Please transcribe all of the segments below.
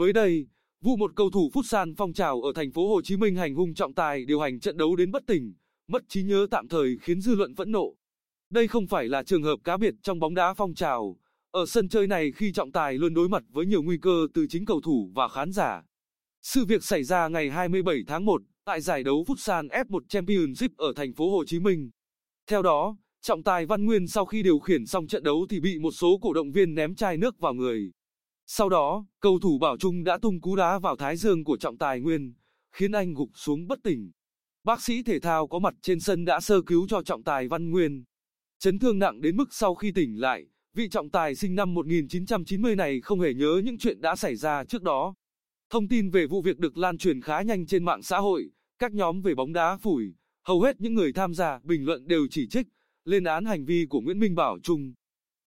Mới đây, vụ một cầu thủ phút san phong trào ở thành phố Hồ Chí Minh hành hung trọng tài điều hành trận đấu đến bất tỉnh, mất trí nhớ tạm thời khiến dư luận phẫn nộ. Đây không phải là trường hợp cá biệt trong bóng đá phong trào. Ở sân chơi này khi trọng tài luôn đối mặt với nhiều nguy cơ từ chính cầu thủ và khán giả. Sự việc xảy ra ngày 27 tháng 1 tại giải đấu Futsal F1 Championship ở thành phố Hồ Chí Minh. Theo đó, trọng tài Văn Nguyên sau khi điều khiển xong trận đấu thì bị một số cổ động viên ném chai nước vào người. Sau đó, cầu thủ Bảo Trung đã tung cú đá vào thái dương của trọng tài Nguyên, khiến anh gục xuống bất tỉnh. Bác sĩ thể thao có mặt trên sân đã sơ cứu cho trọng tài Văn Nguyên. Chấn thương nặng đến mức sau khi tỉnh lại, vị trọng tài sinh năm 1990 này không hề nhớ những chuyện đã xảy ra trước đó. Thông tin về vụ việc được lan truyền khá nhanh trên mạng xã hội, các nhóm về bóng đá phủi, hầu hết những người tham gia bình luận đều chỉ trích, lên án hành vi của Nguyễn Minh Bảo Trung.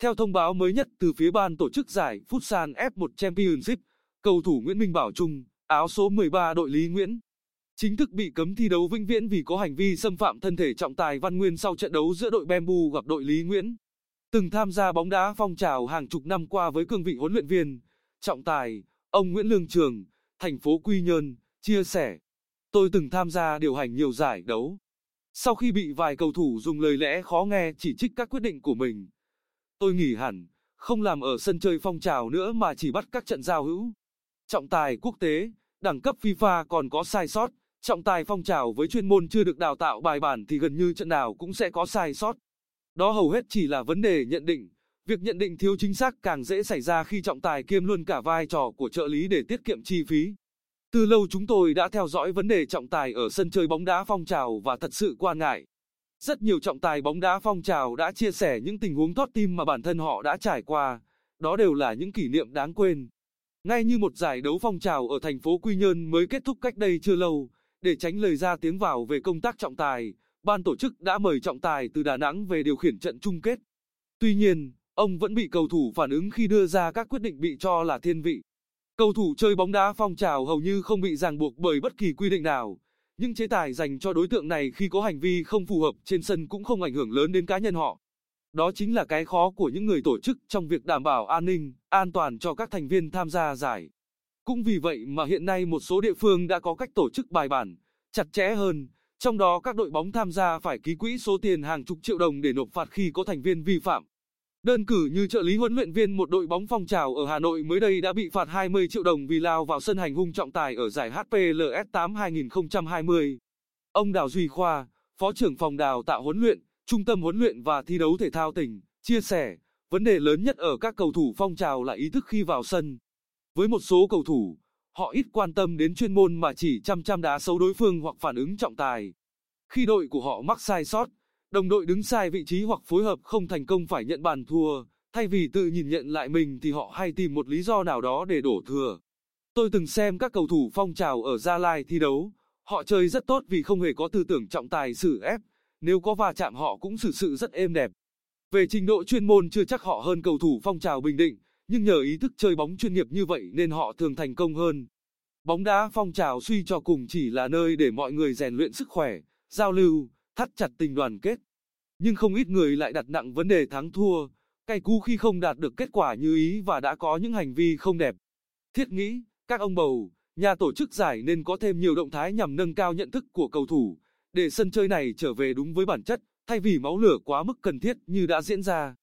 Theo thông báo mới nhất từ phía ban tổ chức giải Futsal F1 Championship, cầu thủ Nguyễn Minh Bảo Trung, áo số 13 đội Lý Nguyễn, chính thức bị cấm thi đấu vĩnh viễn vì có hành vi xâm phạm thân thể trọng tài Văn Nguyên sau trận đấu giữa đội Bamboo gặp đội Lý Nguyễn. Từng tham gia bóng đá phong trào hàng chục năm qua với cương vị huấn luyện viên, trọng tài, ông Nguyễn Lương Trường, thành phố Quy Nhơn, chia sẻ. Tôi từng tham gia điều hành nhiều giải đấu. Sau khi bị vài cầu thủ dùng lời lẽ khó nghe chỉ trích các quyết định của mình, tôi nghỉ hẳn, không làm ở sân chơi phong trào nữa mà chỉ bắt các trận giao hữu. Trọng tài quốc tế, đẳng cấp FIFA còn có sai sót, trọng tài phong trào với chuyên môn chưa được đào tạo bài bản thì gần như trận nào cũng sẽ có sai sót. Đó hầu hết chỉ là vấn đề nhận định. Việc nhận định thiếu chính xác càng dễ xảy ra khi trọng tài kiêm luôn cả vai trò của trợ lý để tiết kiệm chi phí. Từ lâu chúng tôi đã theo dõi vấn đề trọng tài ở sân chơi bóng đá phong trào và thật sự quan ngại. Rất nhiều trọng tài bóng đá phong trào đã chia sẻ những tình huống thoát tim mà bản thân họ đã trải qua. Đó đều là những kỷ niệm đáng quên. Ngay như một giải đấu phong trào ở thành phố Quy Nhơn mới kết thúc cách đây chưa lâu, để tránh lời ra tiếng vào về công tác trọng tài, ban tổ chức đã mời trọng tài từ Đà Nẵng về điều khiển trận chung kết. Tuy nhiên, ông vẫn bị cầu thủ phản ứng khi đưa ra các quyết định bị cho là thiên vị. Cầu thủ chơi bóng đá phong trào hầu như không bị ràng buộc bởi bất kỳ quy định nào. Những chế tài dành cho đối tượng này khi có hành vi không phù hợp trên sân cũng không ảnh hưởng lớn đến cá nhân họ. Đó chính là cái khó của những người tổ chức trong việc đảm bảo an ninh, an toàn cho các thành viên tham gia giải. Cũng vì vậy mà hiện nay một số địa phương đã có cách tổ chức bài bản, chặt chẽ hơn, trong đó các đội bóng tham gia phải ký quỹ số tiền hàng chục triệu đồng để nộp phạt khi có thành viên vi phạm. Đơn cử như trợ lý huấn luyện viên một đội bóng phong trào ở Hà Nội mới đây đã bị phạt 20 triệu đồng vì lao vào sân hành hung trọng tài ở giải HPLS 8 2020. Ông Đào Duy Khoa, Phó trưởng phòng đào tạo huấn luyện, Trung tâm huấn luyện và thi đấu thể thao tỉnh, chia sẻ, vấn đề lớn nhất ở các cầu thủ phong trào là ý thức khi vào sân. Với một số cầu thủ, họ ít quan tâm đến chuyên môn mà chỉ chăm chăm đá xấu đối phương hoặc phản ứng trọng tài. Khi đội của họ mắc sai sót, đồng đội đứng sai vị trí hoặc phối hợp không thành công phải nhận bàn thua, thay vì tự nhìn nhận lại mình thì họ hay tìm một lý do nào đó để đổ thừa. Tôi từng xem các cầu thủ phong trào ở Gia Lai thi đấu, họ chơi rất tốt vì không hề có tư tưởng trọng tài xử ép, nếu có va chạm họ cũng xử sự rất êm đẹp. Về trình độ chuyên môn chưa chắc họ hơn cầu thủ phong trào Bình Định, nhưng nhờ ý thức chơi bóng chuyên nghiệp như vậy nên họ thường thành công hơn. Bóng đá phong trào suy cho cùng chỉ là nơi để mọi người rèn luyện sức khỏe, giao lưu, thắt chặt tình đoàn kết. Nhưng không ít người lại đặt nặng vấn đề thắng thua, cay cú khi không đạt được kết quả như ý và đã có những hành vi không đẹp. Thiết nghĩ, các ông bầu, nhà tổ chức giải nên có thêm nhiều động thái nhằm nâng cao nhận thức của cầu thủ, để sân chơi này trở về đúng với bản chất, thay vì máu lửa quá mức cần thiết như đã diễn ra.